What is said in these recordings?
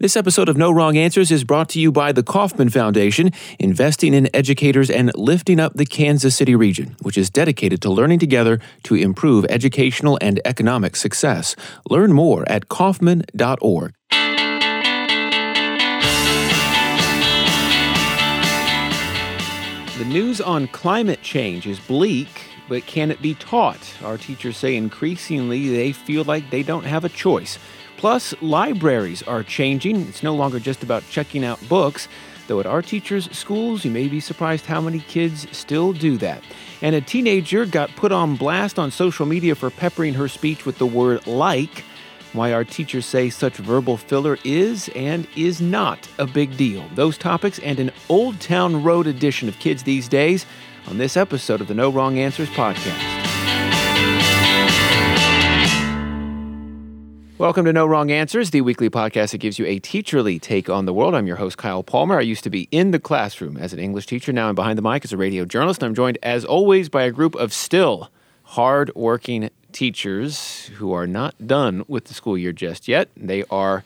This episode of No Wrong Answers is brought to you by the Kauffman Foundation, investing in educators and lifting up the Kansas City region, which is dedicated to learning together to improve educational and economic success. Learn more at Kauffman.org. The news on climate change is bleak, but can it be taught? Our teachers say increasingly they feel like they don't have a choice. Plus, libraries are changing. It's no longer just about checking out books, though at our teachers' schools, you may be surprised how many kids still do that. And a teenager got put on blast on social media for peppering her speech with the word like. Why our teachers say such verbal filler is and is not a big deal. Those topics and an Old Town Road edition of Kids These Days on this episode of the No Wrong Answers podcast. Welcome to No Wrong Answers, the weekly podcast that gives you a teacherly take on the world. I'm your host, Kyle Palmer. I used to be in the classroom as an English teacher. Now I'm behind the mic as a radio journalist. I'm joined, as always, by a group of still hard-working teachers who are not done with the school year just yet. They are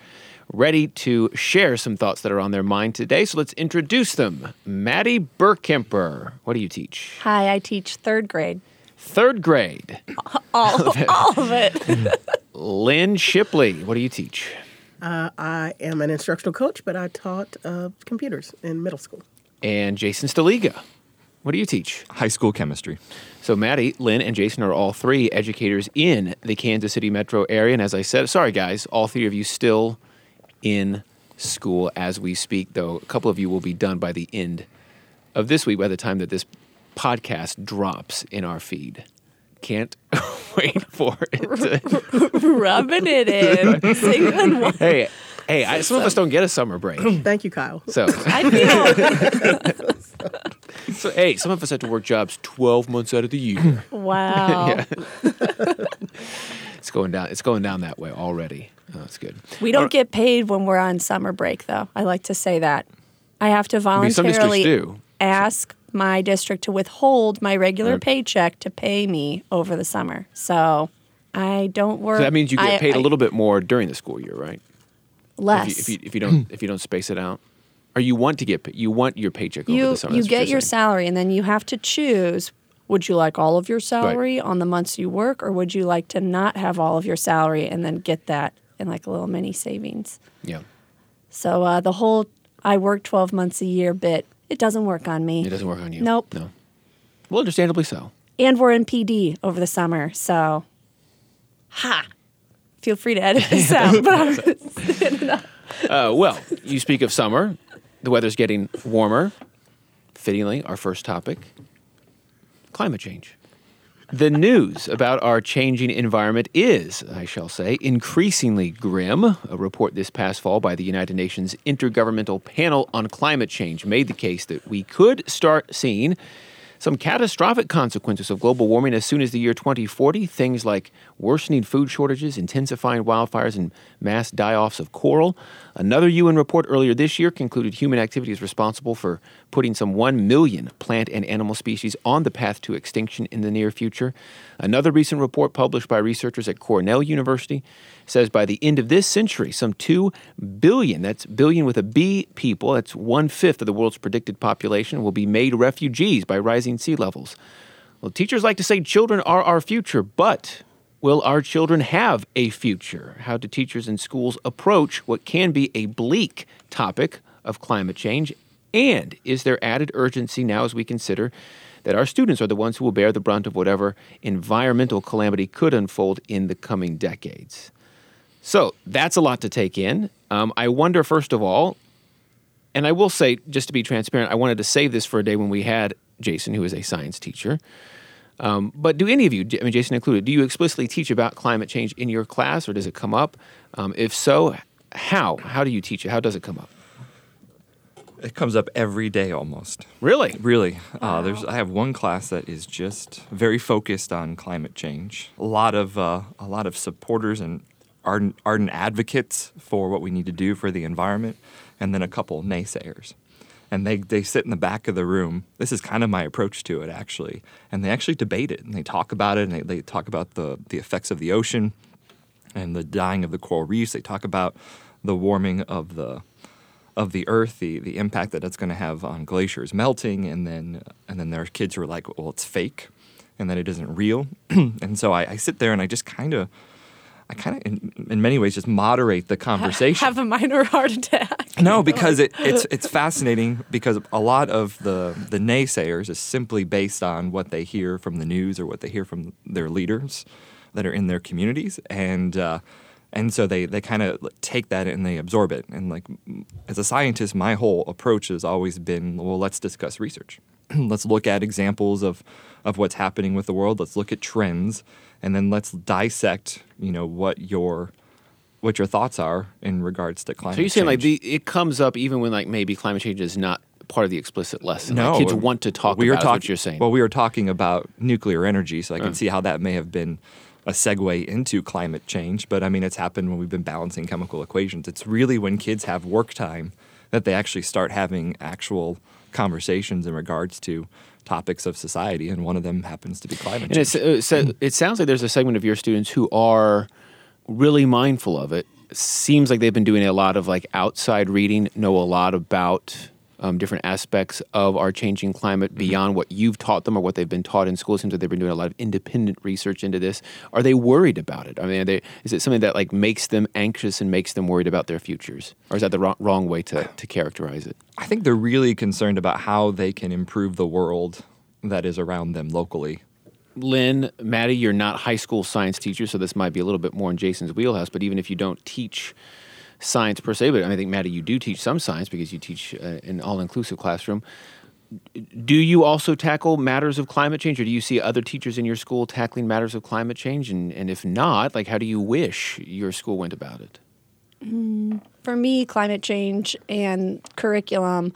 ready to share some thoughts that are on their mind today. So let's introduce them. Maddie Burkemper. What do you teach? Hi, I teach third grade. Third grade. All of it. All of it. Lynn Shipley. What do you teach? Uh, I am an instructional coach, but I taught uh, computers in middle school. And Jason Staliga. What do you teach? High school chemistry. So Maddie, Lynn, and Jason are all three educators in the Kansas City metro area. And as I said, sorry guys, all three of you still in school as we speak, though a couple of you will be done by the end of this week by the time that this podcast drops in our feed. Can't wait for it. To... Rubbing it in. Singing one. hey, hey, I, some of us don't get a summer break. Thank you, Kyle. So, I feel. so hey, some of us have to work jobs 12 months out of the year. Wow. Yeah. it's going down. It's going down that way already. Oh, that's good. We don't get paid when we're on summer break, though. I like to say that. I have to I mean, some districts voluntarily do. ask my district to withhold my regular paycheck to pay me over the summer. So I don't work. So that means you get I- paid a I- little bit more during the school year, right? less. If you, if you, if you don't if you don't space it out, or you want to get pa- you want your paycheck over you the summer. you that's what get you're your saying. salary and then you have to choose would you like all of your salary on the months you work or would you like to not have all of your salary and then get that in like a little mini savings Yeah, so uh, the whole i work 12 months a year bit it doesn't work on me it doesn't work on you. Nope. No. Well, understandably so. and we're in pd over the summer so ha feel free to edit this out but Uh, well, you speak of summer. The weather's getting warmer. Fittingly, our first topic climate change. The news about our changing environment is, I shall say, increasingly grim. A report this past fall by the United Nations Intergovernmental Panel on Climate Change made the case that we could start seeing some catastrophic consequences of global warming as soon as the year 2040. Things like worsening food shortages, intensifying wildfires, and mass die offs of coral. Another UN report earlier this year concluded human activity is responsible for putting some 1 million plant and animal species on the path to extinction in the near future. Another recent report published by researchers at Cornell University says by the end of this century, some 2 billion, that's billion with a B people, that's one fifth of the world's predicted population, will be made refugees by rising sea levels. Well, teachers like to say children are our future, but will our children have a future? How do teachers and schools approach what can be a bleak topic of climate change? And is there added urgency now as we consider that our students are the ones who will bear the brunt of whatever environmental calamity could unfold in the coming decades? So that's a lot to take in. Um, I wonder, first of all, and I will say, just to be transparent, I wanted to save this for a day when we had Jason, who is a science teacher. Um, but do any of you, I mean, Jason included, do you explicitly teach about climate change in your class, or does it come up? Um, if so, how? How do you teach it? How does it come up? It comes up every day almost. Really? Really, uh, there's. I have one class that is just very focused on climate change. A lot of uh, a lot of supporters and ardent, ardent advocates for what we need to do for the environment, and then a couple naysayers. And they, they sit in the back of the room. This is kind of my approach to it, actually. And they actually debate it and they talk about it and they, they talk about the, the effects of the ocean and the dying of the coral reefs. They talk about the warming of the of the earth, the the impact that it's going to have on glaciers melting, and then and then there are kids who are like, well, it's fake, and that it isn't real, and so I, I sit there and I just kind of. I kind of, in, in many ways, just moderate the conversation. Have a minor heart attack. No, because it, it's it's fascinating because a lot of the the naysayers is simply based on what they hear from the news or what they hear from their leaders that are in their communities, and uh, and so they they kind of take that and they absorb it. And like as a scientist, my whole approach has always been, well, let's discuss research. let's look at examples of of what's happening with the world. Let's look at trends, and then let's dissect, you know, what your what your thoughts are in regards to climate. So you're saying like the it comes up even when like maybe climate change is not part of the explicit lesson. No, like kids want to talk we about is talk- what you're saying. Well, we were talking about nuclear energy, so I can Uh. see how that may have been a segue into climate change. But I mean, it's happened when we've been balancing chemical equations. It's really when kids have work time that they actually start having actual conversations in regards to topics of society, and one of them happens to be climate and change. it's, uh, so it sounds like there's a segment of your students who are really mindful of it. Seems like they've been doing a lot of like outside reading, know a lot about um, different aspects of our changing climate beyond what you've taught them or what they've been taught in school. It seems like they've been doing a lot of independent research into this. Are they worried about it? I mean, are they, is it something that like makes them anxious and makes them worried about their futures, or is that the wrong, wrong way to, to characterize it? I think they're really concerned about how they can improve the world that is around them locally. Lynn, Maddie, you're not high school science teachers, so this might be a little bit more in Jason's wheelhouse. But even if you don't teach science per se, but I think Maddie, you do teach some science because you teach uh, an all-inclusive classroom. Do you also tackle matters of climate change, or do you see other teachers in your school tackling matters of climate change? And, and if not, like, how do you wish your school went about it? for me, climate change and curriculum,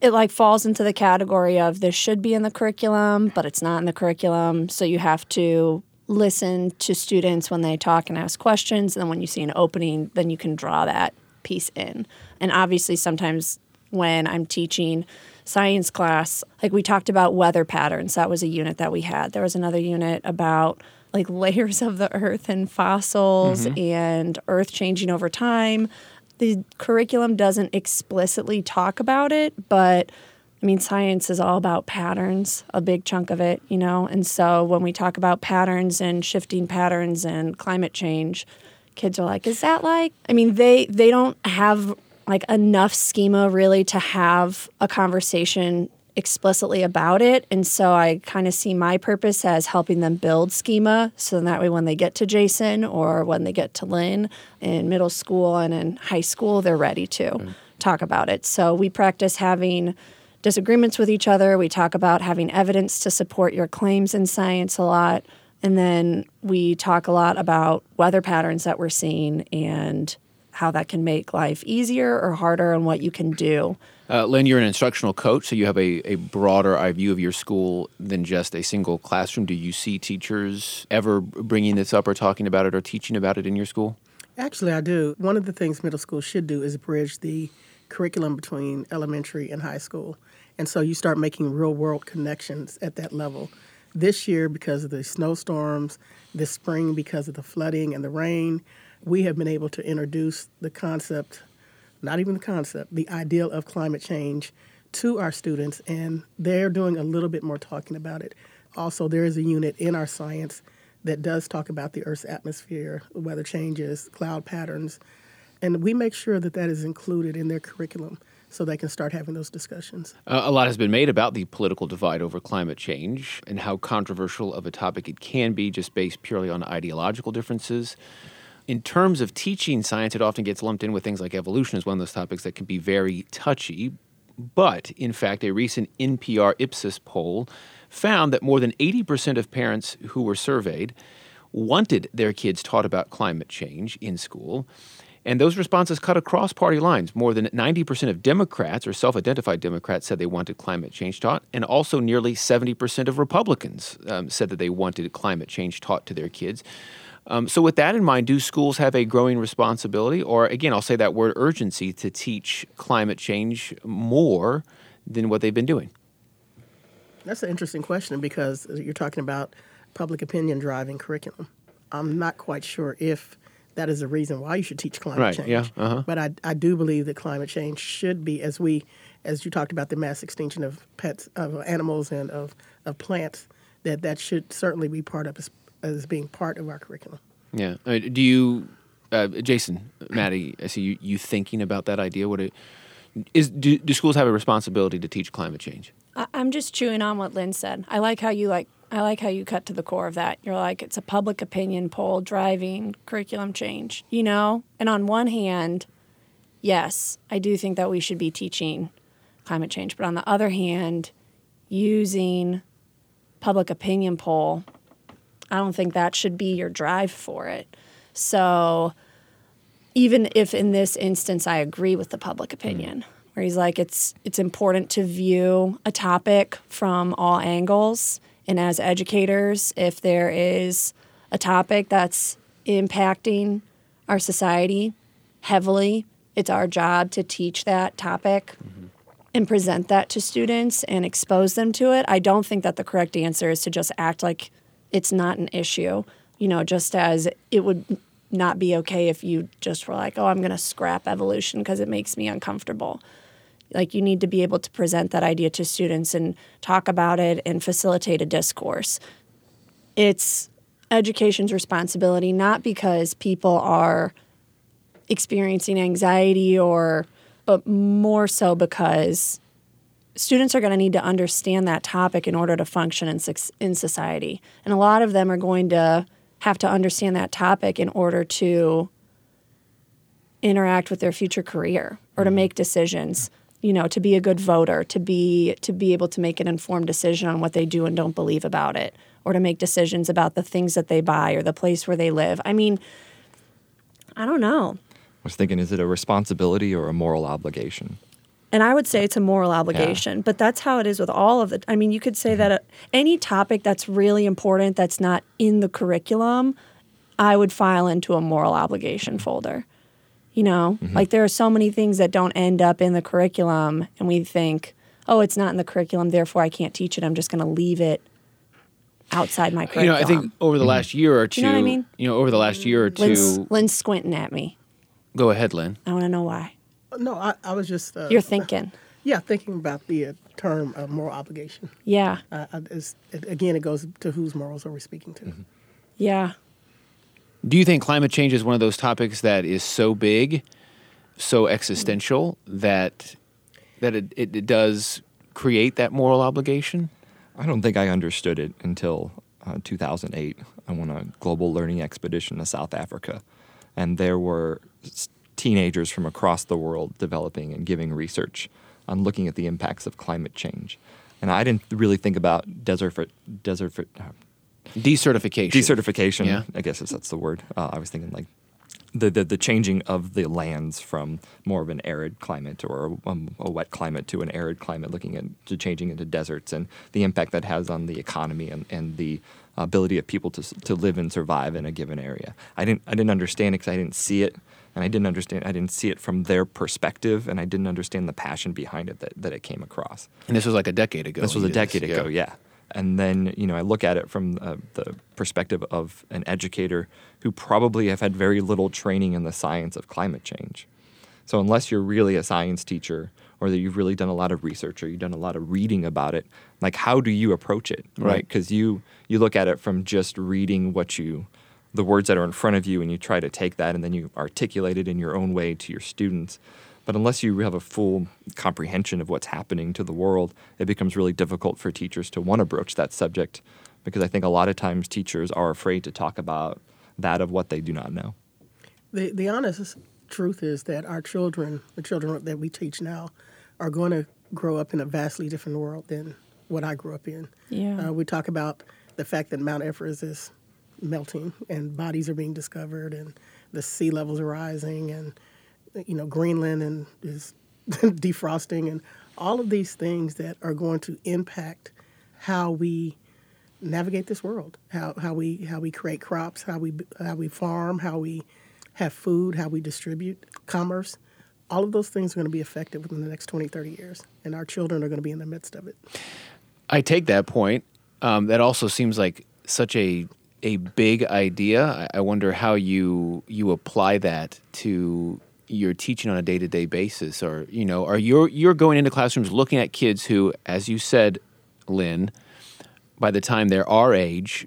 it like falls into the category of this should be in the curriculum, but it's not in the curriculum. So you have to listen to students when they talk and ask questions. And then when you see an opening, then you can draw that piece in. And obviously, sometimes when I'm teaching science class, like we talked about weather patterns, that was a unit that we had. There was another unit about like layers of the earth and fossils mm-hmm. and earth changing over time. The curriculum doesn't explicitly talk about it, but I mean, science is all about patterns, a big chunk of it, you know? And so when we talk about patterns and shifting patterns and climate change, kids are like, is that like, I mean, they, they don't have like enough schema really to have a conversation explicitly about it. And so I kind of see my purpose as helping them build schema. So that way, when they get to Jason or when they get to Lynn in middle school and in high school, they're ready to mm. talk about it. So we practice having disagreements with each other. We talk about having evidence to support your claims in science a lot. And then we talk a lot about weather patterns that we're seeing and how that can make life easier or harder and what you can do. Uh, Lynn, you're an instructional coach, so you have a, a broader eye view of your school than just a single classroom. Do you see teachers ever bringing this up or talking about it or teaching about it in your school? Actually, I do. One of the things middle school should do is bridge the curriculum between elementary and high school. And so you start making real world connections at that level. This year, because of the snowstorms, this spring, because of the flooding and the rain, we have been able to introduce the concept, not even the concept, the ideal of climate change to our students, and they're doing a little bit more talking about it. Also, there is a unit in our science that does talk about the Earth's atmosphere, weather changes, cloud patterns, and we make sure that that is included in their curriculum so they can start having those discussions. Uh, a lot has been made about the political divide over climate change and how controversial of a topic it can be just based purely on ideological differences. In terms of teaching science, it often gets lumped in with things like evolution as one of those topics that can be very touchy. But in fact, a recent NPR Ipsos poll found that more than 80% of parents who were surveyed wanted their kids taught about climate change in school. And those responses cut across party lines. More than 90% of Democrats or self identified Democrats said they wanted climate change taught, and also nearly 70% of Republicans um, said that they wanted climate change taught to their kids. Um, so, with that in mind, do schools have a growing responsibility, or again, I'll say that word urgency, to teach climate change more than what they've been doing? That's an interesting question because you're talking about public opinion driving curriculum. I'm not quite sure if that is the reason why you should teach climate Right, change. yeah, uh-huh. But I, I do believe that climate change should be, as we, as you talked about the mass extinction of pets, of animals and of, of plants, that that should certainly be part of as, as being part of our curriculum. Yeah. I mean, do you, uh, Jason, Maddie? I see you, you thinking about that idea. What it is? Do, do schools have a responsibility to teach climate change? I, I'm just chewing on what Lynn said. I like how you like. I like how you cut to the core of that. You're like, it's a public opinion poll driving curriculum change, you know? And on one hand, yes, I do think that we should be teaching climate change. But on the other hand, using public opinion poll, I don't think that should be your drive for it. So even if in this instance I agree with the public opinion, where he's like it's it's important to view a topic from all angles and as educators if there is a topic that's impacting our society heavily, it's our job to teach that topic mm-hmm. and present that to students and expose them to it. I don't think that the correct answer is to just act like it's not an issue, you know, just as it would not be okay if you just were like, oh, I'm going to scrap evolution because it makes me uncomfortable. Like, you need to be able to present that idea to students and talk about it and facilitate a discourse. It's education's responsibility, not because people are experiencing anxiety or but more so because students are going to need to understand that topic in order to function in, in society. And a lot of them are going to have to understand that topic in order to interact with their future career or to mm-hmm. make decisions you know to be a good voter to be to be able to make an informed decision on what they do and don't believe about it or to make decisions about the things that they buy or the place where they live i mean i don't know I was thinking, is it a responsibility or a moral obligation? and I would say it's a moral obligation, but that's how it is with all of it. I mean, you could say that uh, any topic that's really important that's not in the curriculum, I would file into a moral obligation folder. You know, like there are so many things that don't end up in the curriculum, and we think, oh, it's not in the curriculum, therefore I can't teach it. I'm just going to leave it outside my curriculum. You know, I think over the last year or two, you know what I mean? you know, over the last year or two, Lynn's, Lynn's squinting at me. go ahead, Lynn. I want to know why. No, I, I was just. Uh, You're thinking. Yeah, thinking about the uh, term uh, moral obligation. Yeah, Uh, uh, it, again, it goes to whose morals are we speaking to? yeah. Do you think climate change is one of those topics that is so big, so existential that that it, it, it does create that moral obligation? I don't think I understood it until uh, 2008. I went on a global learning expedition to South Africa, and there were teenagers from across the world developing and giving research on looking at the impacts of climate change. And I didn't really think about desert desert uh, Desertification. Yeah. I guess if that's the word. Uh, I was thinking like the, the the changing of the lands from more of an arid climate or a, um, a wet climate to an arid climate, looking at to changing into deserts and the impact that has on the economy and, and the ability of people to to live and survive in a given area. I didn't I didn't understand it because I didn't see it. And I didn't understand. I didn't see it from their perspective, and I didn't understand the passion behind it that, that it came across. And this was like a decade ago. This was a decade ago, yeah. And then you know I look at it from uh, the perspective of an educator who probably have had very little training in the science of climate change. So unless you're really a science teacher or that you've really done a lot of research or you've done a lot of reading about it, like how do you approach it, right? Right. Because you you look at it from just reading what you the words that are in front of you and you try to take that and then you articulate it in your own way to your students. But unless you have a full comprehension of what's happening to the world, it becomes really difficult for teachers to want to broach that subject because I think a lot of times teachers are afraid to talk about that of what they do not know. The, the honest truth is that our children, the children that we teach now, are going to grow up in a vastly different world than what I grew up in. Yeah. Uh, we talk about the fact that Mount Everest is melting and bodies are being discovered and the sea levels are rising and you know Greenland and is defrosting and all of these things that are going to impact how we navigate this world, how, how we how we create crops, how we how we farm, how we have food, how we distribute commerce. All of those things are going to be affected within the next 20, 30 years, and our children are going to be in the midst of it. I take that point. Um, that also seems like such a a big idea. I, I wonder how you you apply that to your teaching on a day to day basis, or you know, are you you're going into classrooms looking at kids who, as you said, Lynn, by the time they're our age,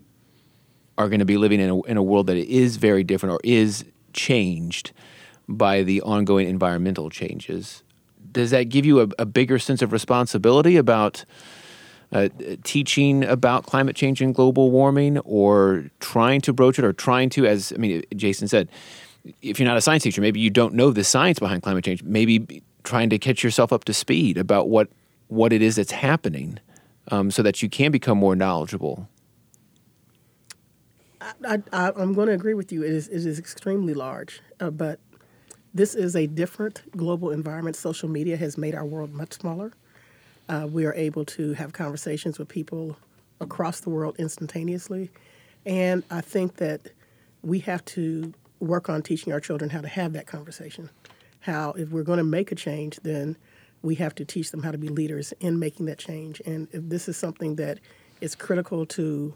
are going to be living in a, in a world that is very different or is changed by the ongoing environmental changes. Does that give you a, a bigger sense of responsibility about uh, teaching about climate change and global warming, or trying to broach it, or trying to, as I mean, Jason said, if you're not a science teacher, maybe you don't know the science behind climate change. Maybe trying to catch yourself up to speed about what what it is that's happening, um, so that you can become more knowledgeable. I, I'm going to agree with you. It is, it is extremely large, uh, but this is a different global environment. Social media has made our world much smaller. Uh, we are able to have conversations with people across the world instantaneously. And I think that we have to work on teaching our children how to have that conversation. How, if we're going to make a change, then we have to teach them how to be leaders in making that change. And if this is something that is critical to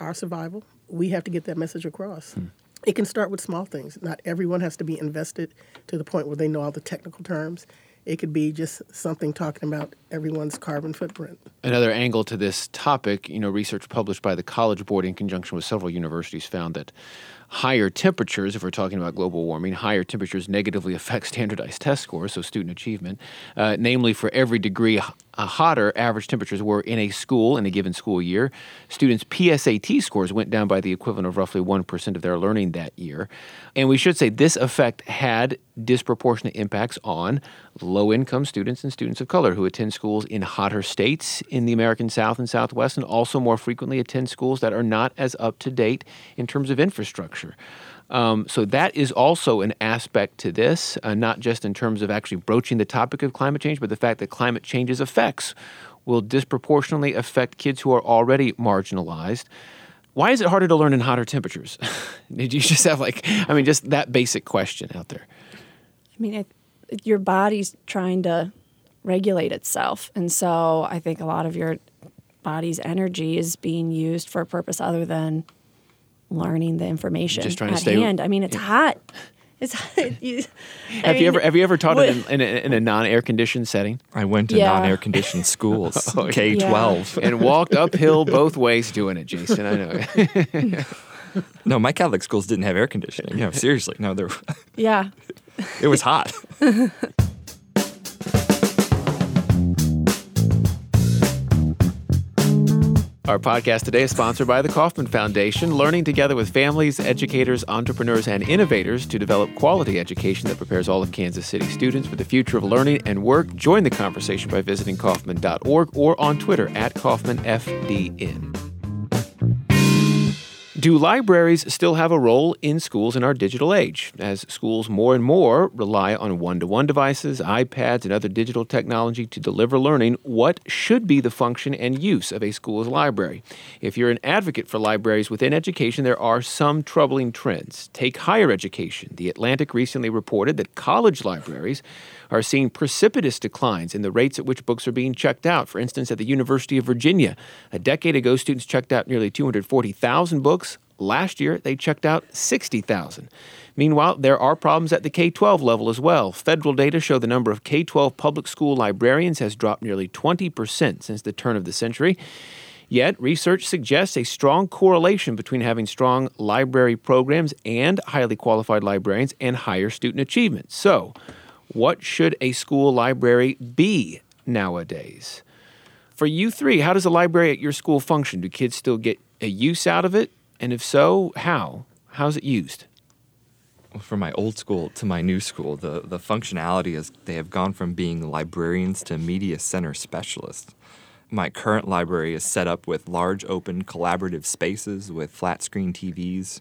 our survival, we have to get that message across. Hmm. It can start with small things. Not everyone has to be invested to the point where they know all the technical terms. It could be just something talking about everyone's carbon footprint. Another angle to this topic, you know, research published by the College Board in conjunction with several universities found that higher temperatures, if we're talking about global warming, higher temperatures negatively affect standardized test scores, so student achievement. Uh, namely, for every degree hotter average temperatures were in a school in a given school year, students' PSAT scores went down by the equivalent of roughly 1% of their learning that year. And we should say this effect had disproportionate impacts on low income students and students of color who attend schools in hotter states in the American South and Southwest, and also more frequently attend schools that are not as up to date in terms of infrastructure. Um, so that is also an aspect to this, uh, not just in terms of actually broaching the topic of climate change, but the fact that climate change's effects will disproportionately affect kids who are already marginalized. Why is it harder to learn in hotter temperatures? Did you just have like, I mean, just that basic question out there? I mean, it, your body's trying to regulate itself. And so I think a lot of your body's energy is being used for a purpose other than learning the information Just trying to at stay- hand. I mean, it's hot. It's you, I Have you ever have you ever taught what- it in, in, a, in a non-air conditioned setting I went to Yeah. non-air conditioned schools, Oh, K twelve. and walked uphill both ways doing it, Jason? I know. No, my Catholic schools didn't have air conditioning. No, seriously, no, there. Yeah. It was hot. Our podcast today is sponsored by the Kauffman Foundation, learning together with families, educators, entrepreneurs, and innovators to develop quality education that prepares all of Kansas City students for the future of learning and work. Join the conversation by visiting Kauffman.org or on Twitter at KauffmanFDN. Do libraries still have a role in schools in our digital age? As schools more and more rely on one to one devices, iPads, and other digital technology to deliver learning, what should be the function and use of a school's library? If you're an advocate for libraries within education, there are some troubling trends. Take higher education. The Atlantic recently reported that college libraries are seeing precipitous declines in the rates at which books are being checked out. For instance, at the University of Virginia, a decade ago, students checked out nearly 240,000 books. Last year, they checked out 60,000. Meanwhile, there are problems at the K 12 level as well. Federal data show the number of K 12 public school librarians has dropped nearly 20% since the turn of the century. Yet, research suggests a strong correlation between having strong library programs and highly qualified librarians and higher student achievement. So, what should a school library be nowadays? For you three, how does a library at your school function? Do kids still get a use out of it? And if so, how? How's it used? From my old school to my new school, the, the functionality is they have gone from being librarians to media center specialists. My current library is set up with large open collaborative spaces with flat screen TVs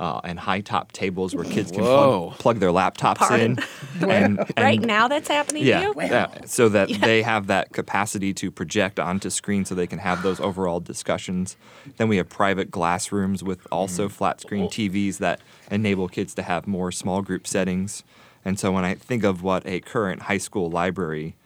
uh, and high top tables where kids can plug, plug their laptops in. And, right now that's happening yeah, to you? yeah, so that they have that capacity to project onto screen so they can have those overall discussions. Then we have private glass rooms with also flat screen TVs that enable kids to have more small group settings. And so when I think of what a current high school library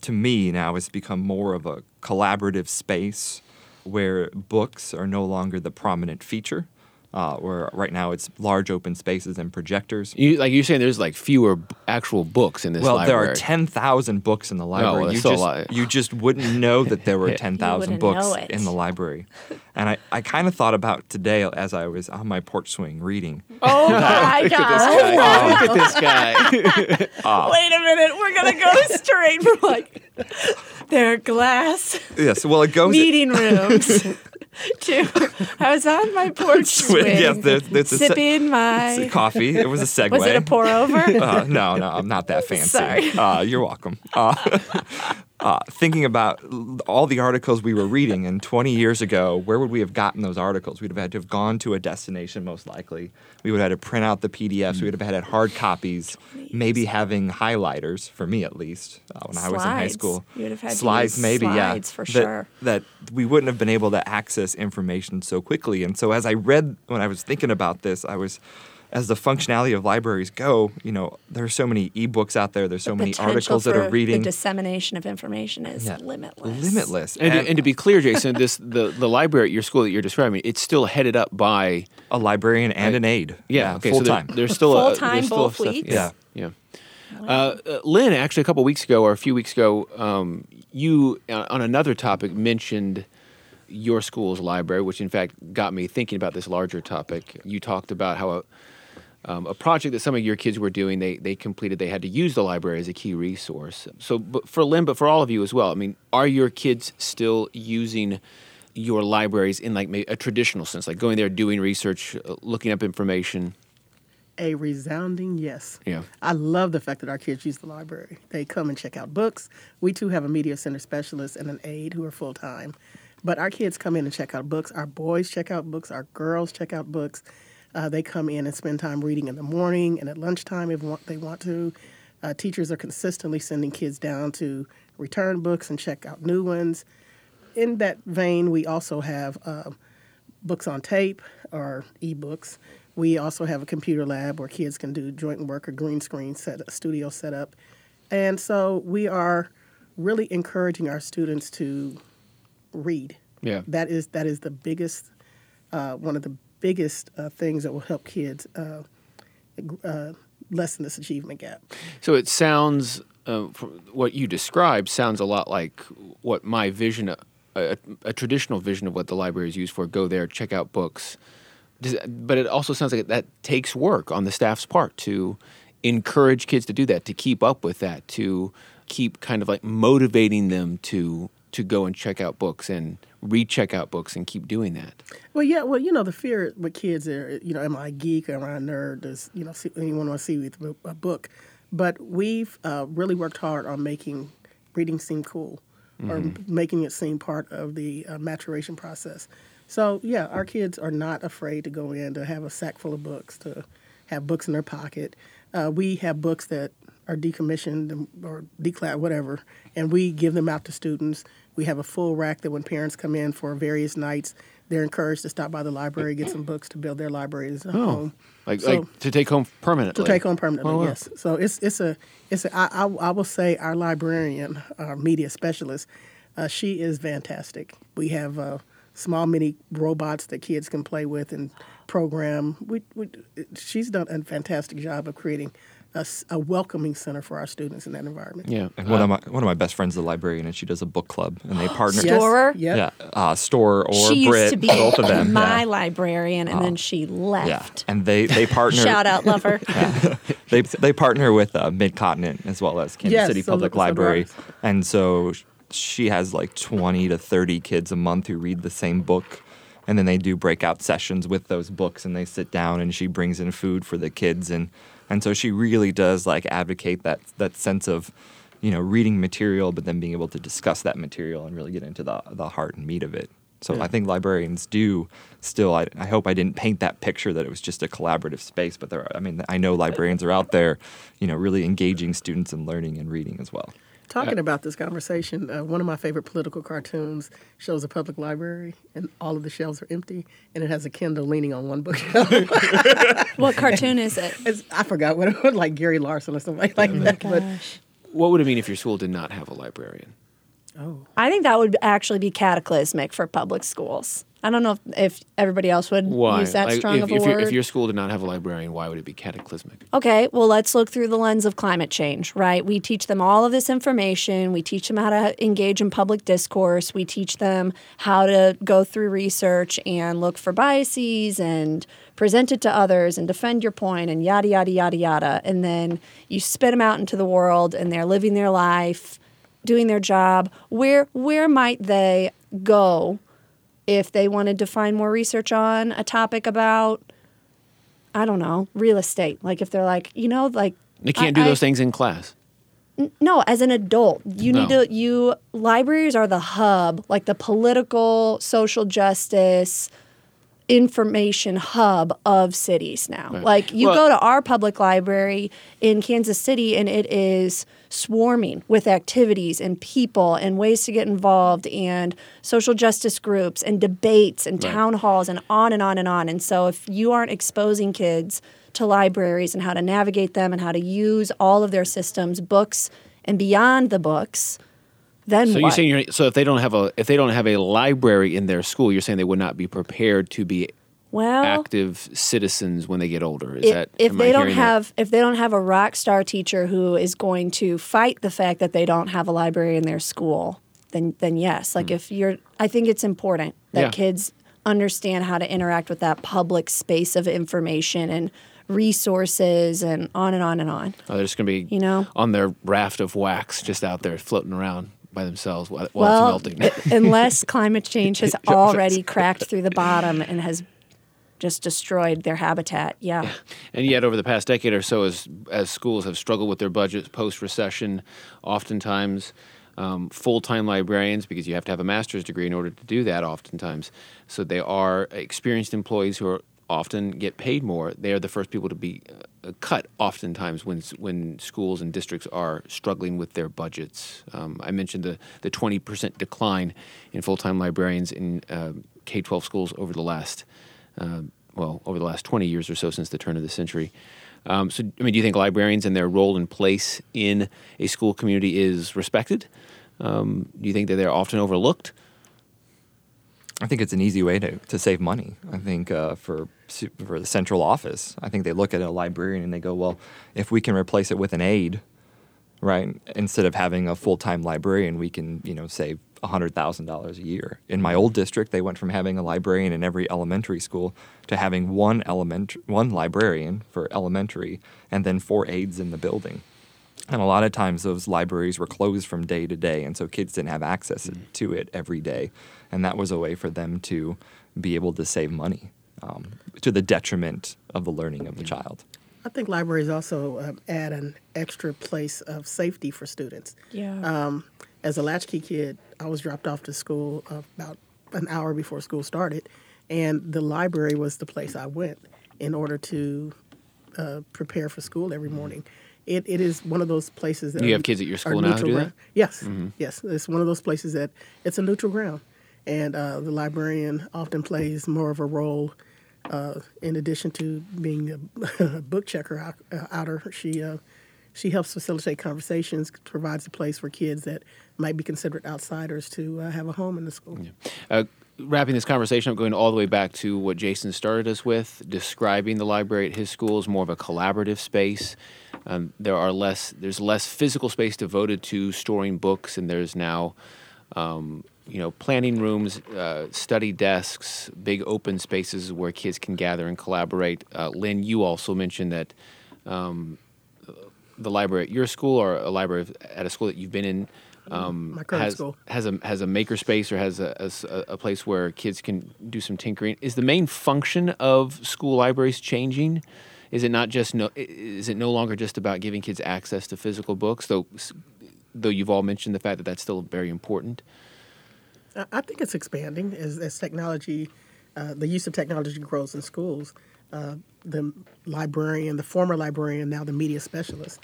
to me now has become more of a collaborative space where books are no longer the prominent feature uh, where right now it's large open spaces and projectors. You, like you're saying, there's like fewer b- actual books in this Well, library. there are 10,000 books in the library. that's you, still a just, lot. you just wouldn't know that there were 10,000 books know it. in the library. And I, I kind of thought about today as I was on my porch swing reading. Oh my Look at god! this guy. Look at this guy. Wait a minute, we're gonna go straight from like their glass yes, well, it goes. meeting rooms to I was on my porch swing, yes, there's, there's sipping a my. coffee. It was a segue. Was it a pour over? Uh, no, no, I'm not that fancy. Sorry. Uh, you're welcome. Uh, uh, thinking about all the articles we were reading, and 20 years ago, where would we have gotten those articles? We'd have had to have gone to a destination, most likely. We would have had to print out the PDFs. We would have had hard copies, maybe having highlighters, for me at least, uh, when I was in high school. You would have had slides, maybe, slides yeah. for that, sure. That we wouldn't have been able to access information so quickly. And so, as I read, when I was thinking about this, I was as the functionality of libraries go, you know, there are so many ebooks out there. There's so many articles that are reading The dissemination of information is Yeah. limitless. limitless. And, and to be clear, Jason, this the, the library at your school that you're describing, it's still headed up by a librarian and an aide. yeah, okay, full so there- time. there's still a, Full-time, there's still both stuff- weeks? Yeah, yeah. Uh, uh, Lynn, actually, a couple weeks ago or a few weeks ago, um, you uh, on another topic mentioned your school's library, which in fact got me thinking about this larger topic. You talked about how a, um, a project that some of your kids were doing, they they completed, they had to use the library as a key resource. So, but for Lynn, but for all of you as well. I mean, are your kids still using? Your libraries in like a traditional sense, like going there, doing research, uh, looking up information. A resounding yes. Yeah. I love the fact that our kids use the library. They come and check out books. We too have a media center specialist and an aide who are full time. But our kids come in and check out books. Our boys check out books. Our girls check out books. Uh, they come in and spend time reading in the morning and at lunchtime if want, they want to. Uh, teachers are consistently sending kids down to return books and check out new ones. In that vein, we also have uh, books on tape or ebooks. We also have a computer lab where kids can do joint work or green screen set studio setup. And so we are really encouraging our students to read. Yeah. That is that is the biggest uh, one of the biggest uh, things that will help kids uh, uh, lessen this achievement gap. So it sounds, uh, what you described, sounds a lot like what my vision, a, a, a traditional vision of what the library is used for. Go there, check out books. Does, but it also sounds like that takes work on the staff's part to encourage kids to do that, to keep up with that, to keep kind of like motivating them to to go and check out books and recheck out books and keep doing that. Well, yeah. Well, you know, the fear with kids are, you know, am I a geek? Am I a nerd? Does you know see, anyone want to see with a a book? But we've uh, really worked hard on making reading seem cool, or making it seem part of the uh, maturation process. So yeah, our kids are not afraid to go in to have a sack full of books, to have books in their pocket. Uh, we have books that are decommissioned or declassed, whatever, and we give them out to students. We have a full rack that when parents come in for various nights, they're encouraged to stop by the library, get some books to build their libraries at home. Like So- like to take home permanently. to take on permanently. Oh, wow. Yes. So it's it's a it's a I, I, I will say our librarian, our media specialist, uh, she is fantastic. We have uh, small mini robots that kids can play with and program. We, we she's done a fantastic job of creating a, s- a welcoming center for our students in that environment. Yeah. and one of my one of my best friends is a librarian, and she does a book club, and they partner. Yes. Storer? Yep. Yeah, uh, store or she Brit, used to be both of them. my yeah. librarian, and then she left. yeah, left. and they they partner. Shout out, lover. they they partner with uh, Mid Continent as well as Kansas Yes, City so Public look- so Library, and so she has like twenty to thirty kids a month who read the same book, and then they do breakout sessions with those books, and they sit down, and she brings in food for the kids, and and so she really does like advocate that that sense of. You know, reading material, but then being able to discuss that material and really get into the the heart and meat of it. So I think librarians do still. I, I hope I didn't paint that picture that it was just a collaborative space, but there. Are, I mean, I know librarians are out there, you know, really engaging students in learning and reading as well. Talking about this conversation, uh, one of my favorite political cartoons shows a public library, and all of the shelves are empty, and it has a Kindle leaning on one bookshelf. what cartoon is it? It's, I forgot what it was, like Gary Larson or something like, like that. But Gosh. What would it mean if your school did not have a librarian? Oh. I think that would actually be cataclysmic for public schools. I don't know if, if everybody else would Why? use that Like, strong if, of a if, your, word. if your school did not have a librarian, why would it be cataclysmic? Okay, well, let's look through the lens of climate change, right? We teach them all of this information. We teach them how to engage in public discourse. We teach them how to go through research and look for biases and present it to others and defend your point and yada, yada, yada, yada. And then you spit them out into the world and they're living their life, doing their job. Where, where might they go if they wanted to find more research on a topic about? I don't know, real estate. Like if they're like, you know, like They can't I- do I- those things in class. No, as an adult, you need to. You libraries are the hub, like the political, social justice, information hub of cities now. Right. Like you Well- go to our public library in Kansas City, and it is swarming with activities and people and ways to get involved and social justice groups and debates and Right. town halls and on and on and on. And so if you aren't exposing kids to libraries and how to navigate them and how to use all of their systems, books and beyond the books, then So what? you're saying you're, so if they don't have a if they don't have a library in their school, you're saying they would not be prepared to be well, active citizens when they get older. Is if, that if they I don't hearing that? have if they don't have a rock star teacher who is going to fight the fact that they don't have a library in their school, then then yes. Like hmm. if you're, I think it's important that. Yeah. kids understand how to interact with that public space of information and resources and on and on and on. Oh, they're just going to be You know? on their raft of wax just out there floating around by themselves while, while well, it's melting. unless climate change has already cracked through the bottom and has just destroyed their habitat. Yeah. And yet, over the past decade or so, as as schools have struggled with their budgets post recession, oftentimes um, full time librarians, because you have to have a master's degree in order to do that, oftentimes. So they are experienced employees who are often get paid more. They are the first people to be uh, cut, oftentimes when when schools and districts are struggling with their budgets. Um, I mentioned the the twenty percent decline in full time librarians in uh, K twelve schools over the last uh, well, over the last 20 years or so since the turn of the century. Um, so, I mean, do you think librarians and their role and place in a school community is respected? Um, do you think that they're often overlooked? I think it's an easy way to, to save money. I think uh, for for the central office, I think they look at a librarian and they go, well, if we can replace it with an aide, right, instead of having a full time librarian, we can you know save hundred thousand dollars a year. In my old district, they went from having a librarian in every elementary school to having one element one librarian for elementary and then four aides in the building. And a lot of times those libraries were closed from day to day, and so kids didn't have access to it every day. And that was a way for them to be able to save money um, to the detriment of the learning of the child. I think libraries also um, add an extra place of safety for students. Yeah. Um, as a latchkey kid, I was dropped off to school about an hour before school started, and the library was the place I went in order to uh, prepare for school every morning. It, it is one of those places that You are- have kids at your school now who do ground. that? Yes, yes. It's one of those places that it's a neutral ground, and uh, the librarian often plays more of a role. Uh, in addition to being a, book checker out, uh, outer, she uh, she helps facilitate conversations, provides a place for kids that might be considered outsiders to uh, have a home in the school. Uh, wrapping this conversation up, going all the way back to what Jason started us with, describing the library at his school as more of a collaborative space. Um, there are less, there's less physical space devoted to storing books, and there's now, um, you know, planning rooms, uh, study desks, big open spaces where kids can gather and collaborate. Uh, Lynn, you also mentioned that um, the library at your school or a library at a school that you've been in um, has, school. has a has a maker space or has a a place where kids can do some tinkering. Is the main function of school libraries changing? Is it not just no? Is it no longer just about giving kids access to physical books? Though, though you've all mentioned the fact that that's still very important. I- think it's expanding as, as technology, uh, the use of technology grows in schools. Uh, the librarian, the former librarian, now the media specialist,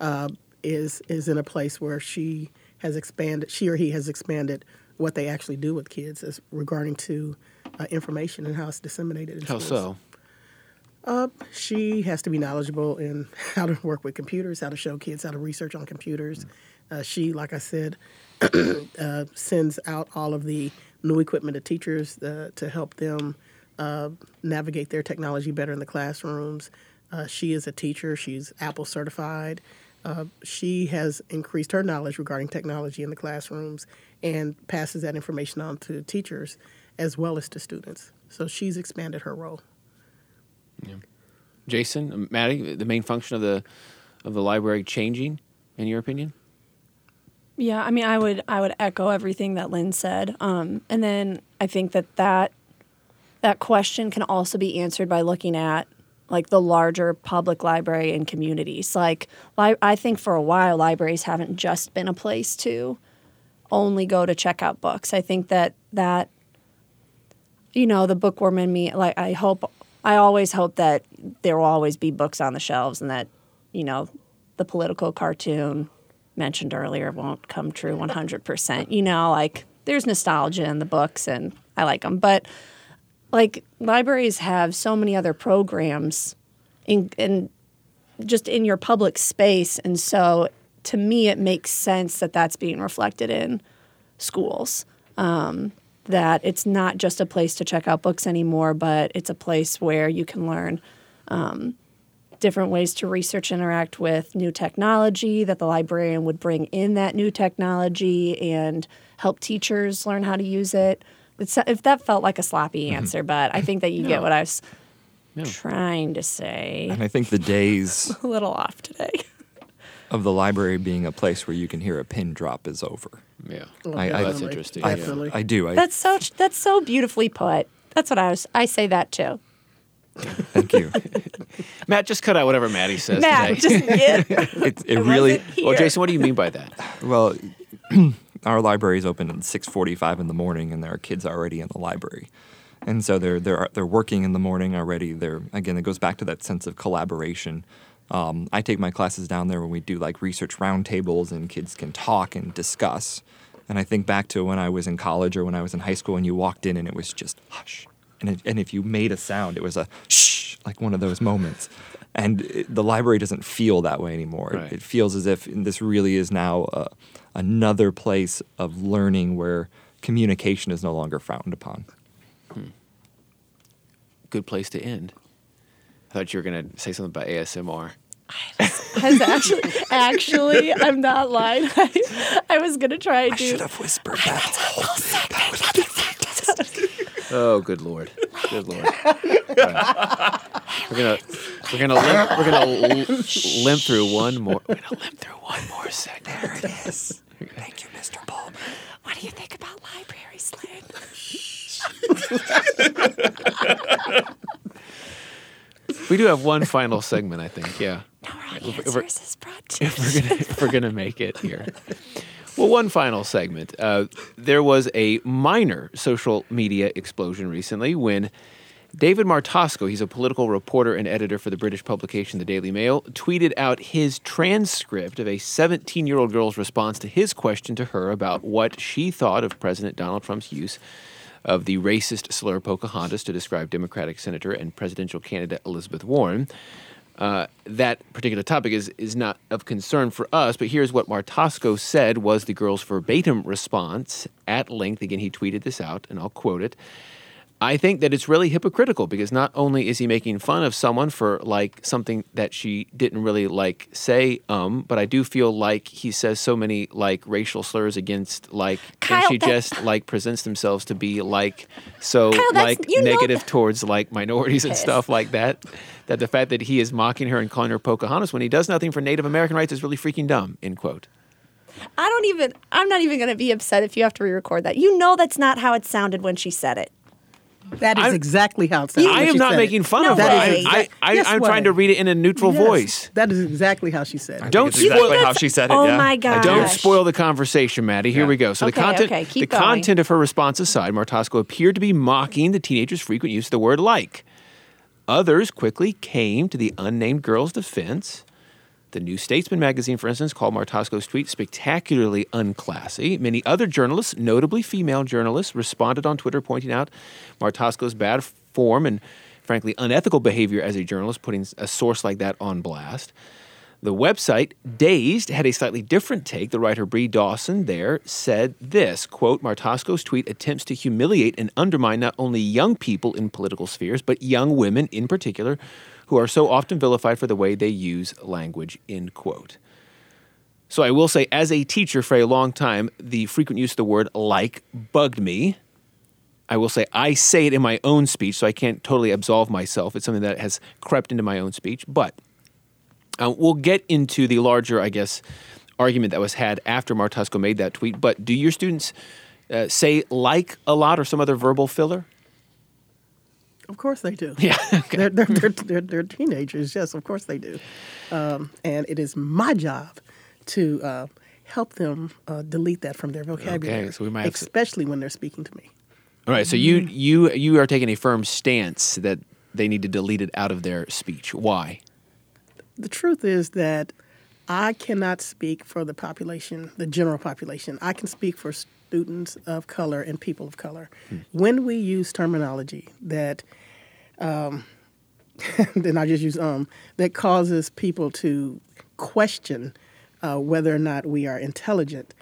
uh, is is in a place where she has expanded, she or he has expanded what they actually do with kids as regarding to uh, information and how it's disseminated. In How schools. so? She has to be knowledgeable in how to work with computers, how to show kids how to research on computers, Uh, she, like I said, uh, sends out all of the new equipment to teachers uh, to help them uh, navigate their technology better in the classrooms. Uh, she is a teacher. She's Apple certified. She has increased her knowledge regarding technology in the classrooms and passes that information on to teachers as well as to students. So she's expanded her role. Jason, um, Maddie, the main function of the of the library changing, in your opinion? Yeah, I mean, I would I would echo everything that Lynn said, um, and then I think that that that question can also be answered by looking at like the larger public library and communities. Like, li- I think for a while libraries haven't just been a place to only go to check out books. I think that that you know the bookworm in me, like I hope, I always hope that there will always be books on the shelves, and that you know the political cartoon mentioned earlier won't come true 100%. You know, like there's nostalgia in the books and I like them, but like libraries have so many other programs in, in just in your public space. And so to me it makes sense that that's being reflected in schools. Um, that it's not just a place to check out books anymore but it's a place where you can learn um, different ways to research interact with new technology that the librarian would bring in that new technology and help teachers learn how to use it. It's, if that felt like a sloppy answer but i think that you get what i was trying to say. And I think the days a little off today of the library being a place where you can hear a pin drop is over. Yeah. I- I- that's definitely, interesting. I, yeah. I do. I, that's so that's so beautifully put that's what i was i say that too thank you. Matt, just cut out whatever Maddie says matt today. just yeah. It, it I really wasn't well. Jason, what do you mean by that? well. Our library is open at 6:45 in the morning, and there are kids already in the library, and so they're they're they're working in the morning already. They're again, it goes back to that sense of collaboration. Um, I take my classes down there when we do like research roundtables, and kids can talk and discuss. And I think back to when I was in college or when I was in high school, and you walked in and it was just hush, and it, and if you made a sound, it was a shh, like one of those moments. And it, the library doesn't feel that way anymore. It- Right. It feels as if this really is now uh, another place of learning where communication is no longer frowned upon. Good place to end. I thought you were going to say something about ASMR. has actually actually i'm not lying i, I was gonna try to do whispered that. Oh, good lord, good lord. All right. We're gonna we're gonna limp, we're gonna l- limp through one more. We're gonna limp through one more segment. There it is. Thank you, Mr. Baldwin. what do you think about library lynn We do have one final segment, I think. Yeah. no we're- answers is brought to if we're gonna if we're gonna make it here. Well, one final segment. Uh, there was a minor social media explosion recently when David Martosko, he's a political reporter and editor for the British publication The Daily Mail, tweeted out his transcript of a 17 year old girl's response to his question to her about what she thought of President Donald Trump's use of the racist slur Pocahontas to describe Democratic Senator and presidential candidate Elizabeth Warren uh, that particular topic is is not of concern for us. But here's what Martosko said was the girl's verbatim response at length. Again, he tweeted this out, and I'll quote it. I think that it's really hypocritical because not only is he making fun of someone for like something that she didn't really like say, um, but I do feel like he says so many like racial slurs against like, and she that- just like presents themselves to be like so Kyle, like negative that- towards like minorities and stuff like that. That the fact that he is mocking her and calling her Pocahontas when he does nothing for Native American rights is really freaking dumb. End quote. I don't even. I'm not even going to be upset if you have to re-record that. You know that's not how it sounded when she said it. That is I'm- exactly how it sounds. I am not said it. making fun No of her. way. I, I, yes, I'm way. trying to read it in a neutral Yes, voice. That is exactly how she said it. Don't spoil exactly how she said it. Oh yeah. my god! Don't spoil the conversation, Maddie. Here Yeah. we go. So Okay, the content, okay, keep the going. content of her response aside, Martosko appeared to be mocking the teenager's frequent use of the word "like." Others quickly came to the unnamed girl's defense. The New Statesman magazine, for instance, called Martosko's tweet spectacularly unclassy. Many other journalists, notably female journalists, responded on Twitter pointing out Martosko's bad form and, frankly, unethical behavior as a journalist, putting a source like that on blast. The website Dazed had a slightly different take. The writer Brit Dawson there said this quote, Martosko's tweet attempts to humiliate and undermine not only young people in political spheres, but young women in particular, who are so often vilified for the way they use language, end quote. So I will say, as a teacher for a long time, the frequent use of the word like bugged me. I will say I say it in my own speech, so I can't totally absolve myself. It's something that has crept into my own speech. But uh, we'll get into the larger, I guess, argument that was had after Martosko made that tweet. But do your students uh, say like a lot or some other verbal filler? Of course they do. Yeah. Okay. They're, they're, they're, they're, they're teenagers. Yes, of course they do. Um, and it is my job to uh, help them uh, delete that from their vocabulary, Okay, so we might have to- especially when they're speaking to me. All right. So you you you are taking a firm stance that they need to delete it out of their speech. Why? The truth is that I cannot speak for the population, the general population. I can speak for students of color and people of color. When we use terminology that, um, then I just use um, that causes people to question uh, whether or not we are intelligent,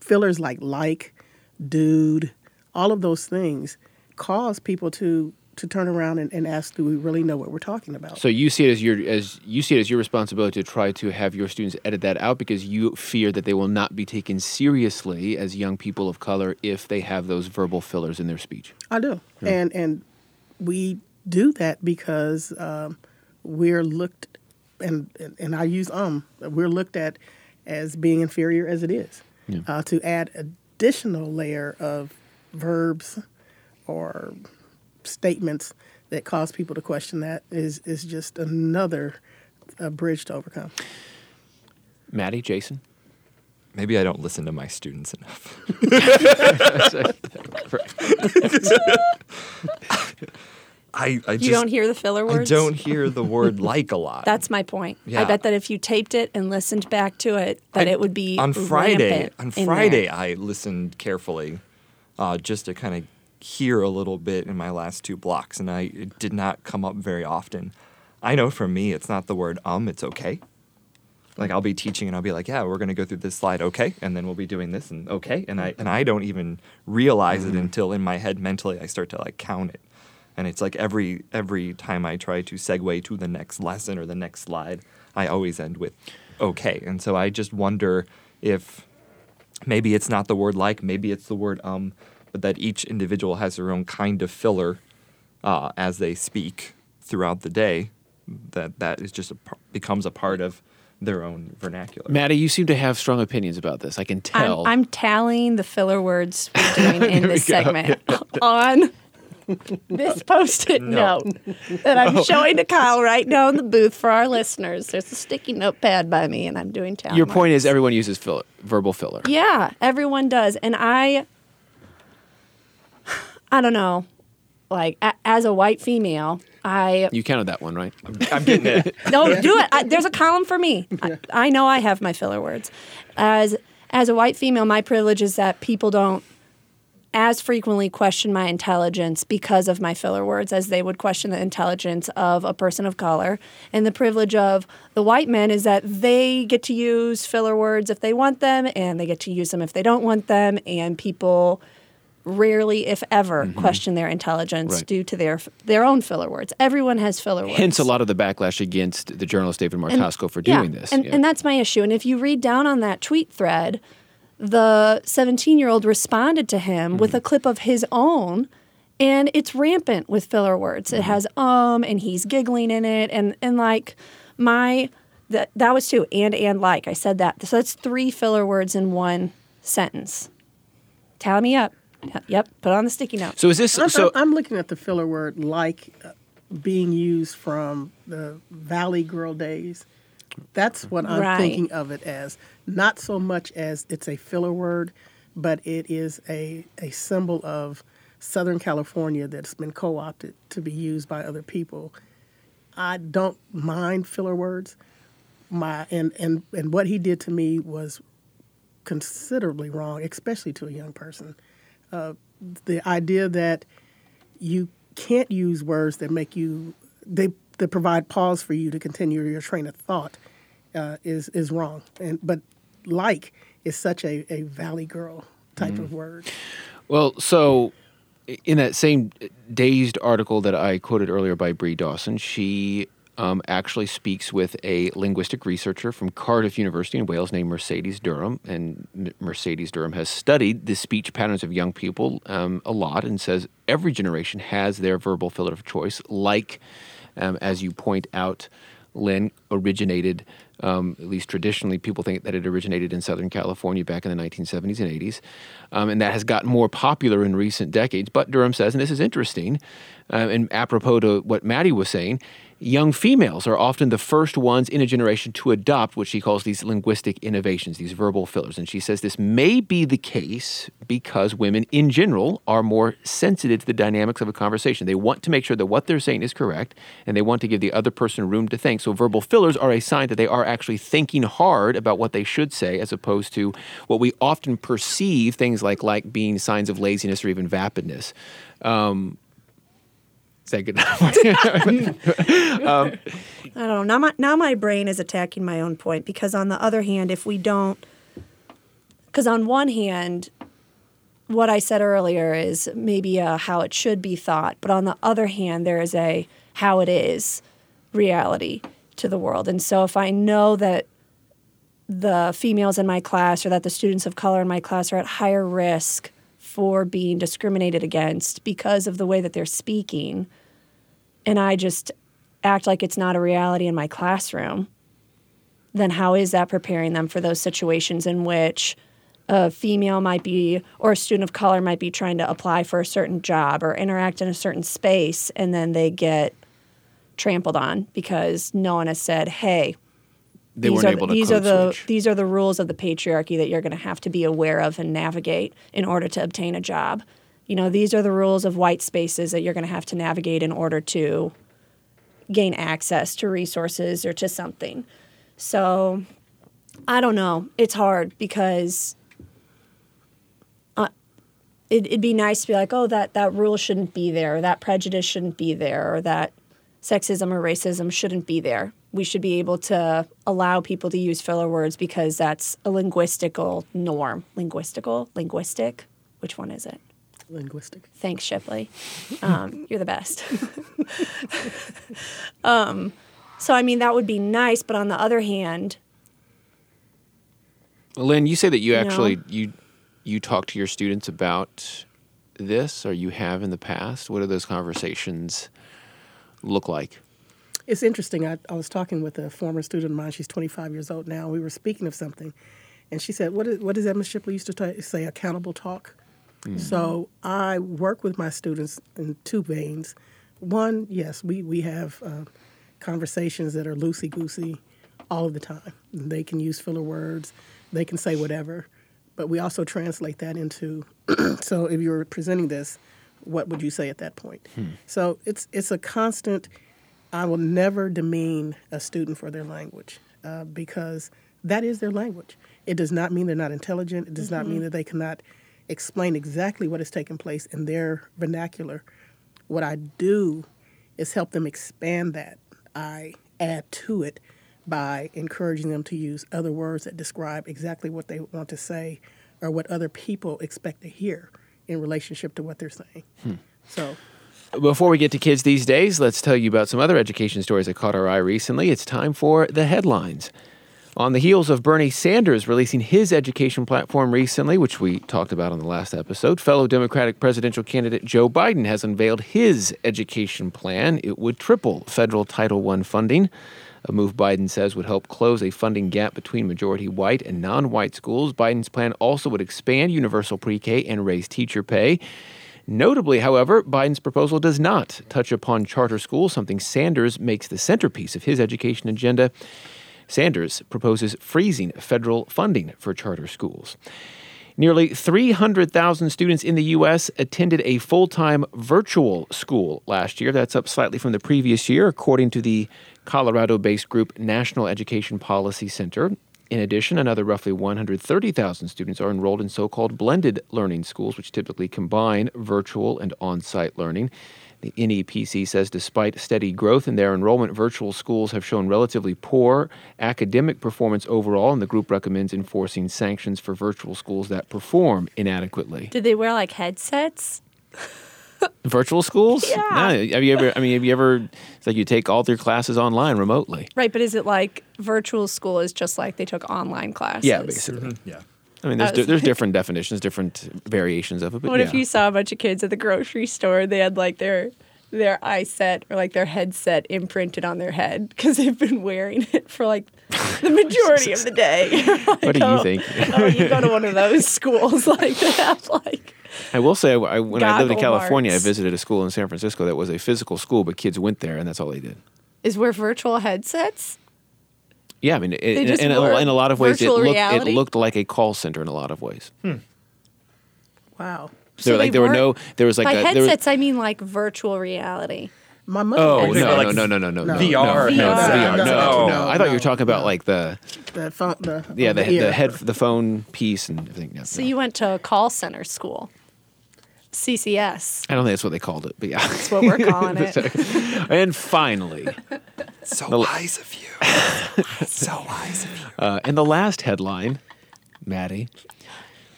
fillers like like, dude, all of those things cause people to to turn around and, and ask, do we really know what we're talking about? So you see it as your as you see it as your responsibility to try to have your students edit that out because you fear that they will not be taken seriously as young people of color if they have those verbal fillers in their speech. I do, and and we do that because um, we're looked, and and I use um, we're looked at as being inferior as it is. Uh, to add additional layer of verbs or statements that cause people to question that is is just another uh, bridge to overcome. Maddie, Jason. Maybe I don't listen to my students enough. I, I just You don't hear the filler words? I don't hear the word like a lot. That's my point. I bet that if you taped it and listened back to it, that I- it would be on Friday. On. Friday, I listened carefully, uh, just to kind of hear a little bit in my last two blocks, and I it did not come up very often. I know for me, it's not the word um, it's okay. Like I'll be teaching and I'll be like, yeah, we're gonna go through this slide, okay, and then we'll be doing this and okay, and I and I don't even realize it until in my head mentally I start to like count it, and it's like every every time I try to segue to the next lesson or the next slide, I always end with okay, and so I just wonder if maybe it's not the word like, maybe it's the word um, but that each individual has their own kind of filler uh, as they speak throughout the day. That that is just a, becomes a part of their own vernacular. Maddie, you seem to have strong opinions about this. I can tell. I'm, I'm tallying the filler words we're doing in this segment on this post-it No. note that I'm showing to Kyle right now in the booth for our listeners. There's a sticky notepad by me, and I'm doing tally Your point is everyone uses filler, verbal filler. Yeah, everyone does. And I I don't know. Like a, as a white female, I You counted that one, right? I'm getting it. no do it. I, there's a column for me. I, I know I have my filler words. As as a white female, my privilege is that people don't as frequently question my intelligence because of my filler words as they would question the intelligence of a person of color. And the privilege of the white men is that they get to use filler words if they want them and they get to use them if they don't want them. And people rarely, if ever, question their intelligence Right. due to their their own filler words. Everyone has filler words. Hence, a lot of the backlash against the journalist David Martosko for doing yeah, this. And, Yeah. and that's my issue. And if you read down on that tweet thread, the 17 year old responded to him with Mm-hmm. a clip of his own. And it's rampant with filler words. Mm-hmm. It has um and he's giggling in it and and like my that that was two and and like I said that. So that's three filler words in one sentence. Tally me up. Yep, put on the sticky note. so is this I'm, so? I'm looking at the filler word like uh, being used from the Valley Girl days. That's what I'm Right. thinking of it as. Not so much as it's a filler word, but it is a, a symbol of Southern California that's been co opted to be used by other people. I don't mind filler words. My and, and, and what he did to me was considerably wrong, especially to a young person. Uh, the idea that you can't use words that make you they that provide pause for you to continue your train of thought uh, is is wrong. And but like is such a, a valley girl type of word. Well, so in that same dazed article that I quoted earlier by Brit Dawson, she um, actually speaks with a linguistic researcher from Cardiff University in Wales named Mercedes Durham. And Mercedes Durham has studied the speech patterns of young people um, a lot and says every generation has their verbal filler of choice, like, um, as you point out, Lynn, originated, um, at least traditionally, people think that it originated in Southern California back in the 1970s and 80s. Um, and that has gotten more popular in recent decades. But Durham says, and this is interesting, uh, and apropos to what Maddie was saying, young females are often the first ones in a generation to adopt what she calls these linguistic innovations, these verbal fillers. And she says this may be the case because women in general are more sensitive to the dynamics of a conversation. They want to make sure that what they're saying is correct and they want to give the other person room to think. So verbal fillers are a sign that they are actually thinking hard about what they should say as opposed to what we often perceive things like like being signs of laziness or even vapidness. Um, that good um, I don't know. Now my now my brain is attacking my own point because on the other hand, if we don't, because on one hand, what I said earlier is maybe a how it should be thought, but on the other hand, there is a how it is reality to the world. And so if I know that the females in my class or that the students of color in my class are at higher risk for being discriminated against because of the way that they're speaking, and I just act like it's not a reality in my classroom, then how is that preparing them for those situations in which a female might be or a student of color might be trying to apply for a certain job or interact in a certain space and then they get trampled on because no one has said, "Hey, they these weren't are able the, to these are the switch. these are the rules of the patriarchy that you're going to have to be aware of and navigate in order to obtain a job. You know, these are the rules of white spaces that you're going to have to navigate in order to gain access to resources or to something. So, I don't know. It's hard because uh, it, it'd be nice to be like, oh, that that rule shouldn't be there, or that prejudice shouldn't be there, or that sexism or racism shouldn't be there. We should be able to allow people to use filler words because that's a linguistical norm. Linguistical? Linguistic? Which one is it? Linguistic. Thanks, Shipley. Um, you're the best. um, so, I mean, that would be nice, but on the other hand, Lynn, you say that you No. actually you you talk to your students about this, or you have in the past. What are those conversations look like? It's interesting. I, I was talking with a former student of mine. She's 25 years old now. We were speaking of something, and she said, "What is what is that Miss Shipley used to ta say? Accountable talk." So I work with my students in two veins. One, yes, we we have uh, conversations that are loosey goosey all of the time. They can use filler words. They can say whatever, but we also translate that into. so if you're presenting this, what would you say at that point? So it's it's a constant. I will never demean a student for their language uh, because that is their language. It does not mean they're not intelligent. It does not mean that they cannot explain exactly what has taken place in their vernacular. What I do is help them expand that. I add to it by encouraging them to use other words that describe exactly what they want to say or what other people expect to hear in relationship to what they're saying. Hmm. So Before we get to kids these days, let's tell you about some other education stories that caught our eye recently. It's time for the headlines. On the heels of Bernie Sanders releasing his education platform recently, which we talked about on the last episode, fellow Democratic presidential candidate Joe Biden has unveiled his education plan. It would triple federal Title I funding, a move Biden says would help close a funding gap between majority white and non white schools. Biden's plan also would expand universal pre K and raise teacher pay. Notably, however, Biden's proposal does not touch upon charter schools, something Sanders makes the centerpiece of his education agenda. Sanders proposes freezing federal funding for charter schools. Nearly 300,000 students in the U.S. attended a full time virtual school last year. That's up slightly from the previous year, according to the Colorado based group National Education Policy Center. In addition, another roughly 130,000 students are enrolled in so called blended learning schools, which typically combine virtual and on site learning. The NEPC says despite steady growth in their enrollment, virtual schools have shown relatively poor academic performance overall, and the group recommends enforcing sanctions for virtual schools that perform inadequately. Did they wear like headsets? Virtual schools? Yeah. No. Have you ever? I mean, have you ever? It's like you take all your classes online remotely. Right, but is it like virtual school is just like they took online classes? Yeah, basically. Mm-hmm, yeah. I mean, there's, I there's different definitions, different variations of it. But What yeah. if you saw a bunch of kids at the grocery store? They had like their their eye set or like their headset imprinted on their head because they've been wearing it for like the majority of the day. What do you oh, think? oh, you go to one of those schools like they have like I will say, I, when I lived in Goggle California, I visited a school in San Francisco that was a physical school, but kids went there, and that's all they did. is wear virtual headsets. Yeah, I mean, it, in, in, a, in a lot of ways, it looked, it looked like a call center in a lot of ways. Hmm. Wow. So, So like there were no, there was like By a, there was, headsets, I mean like virtual reality. My mother. Oh no, were no, like no no no no no No. no VR no, no, headsets. VR, no, no, No. I thought you were talking about like the the phone. The, yeah the, ear. the head the phone piece and everything. Yeah, So no. you went to a call center school, CCS. I don't think that's what they called it, but yeah. That's what we're calling it. and finally, So The- wise of you. so wise of you. uh, in the last headline, Maddie,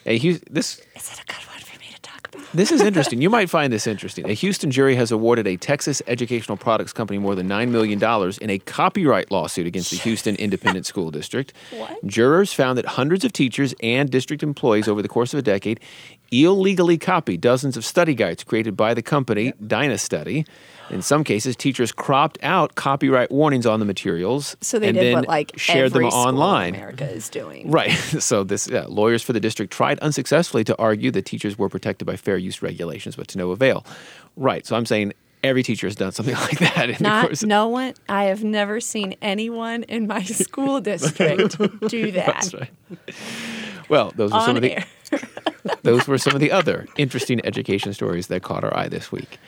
Hey, Hu- this Is it a good one for me to talk about? This is interesting. You might find this interesting. A Houston jury has awarded a Texas educational products company more than $9 million in a copyright lawsuit against the Houston Independent School District. What? Jurors found that hundreds of teachers and district employees over the course of a decade illegally copied dozens of study guides created by the company, Dynastudy. In some cases, teachers cropped out copyright warnings on the materials So they and did then what like shared them online. America is doing. Right. So this yeah, lawyers for the district tried unsuccessfully to argue that teachers were protected by fair use regulations, but to no avail. Right. So I'm saying every teacher has done something like that in the Not no one. I have never seen anyone in my school district do that. Right. Well, those were some of the those were some of the other interesting education stories that caught our eye this week.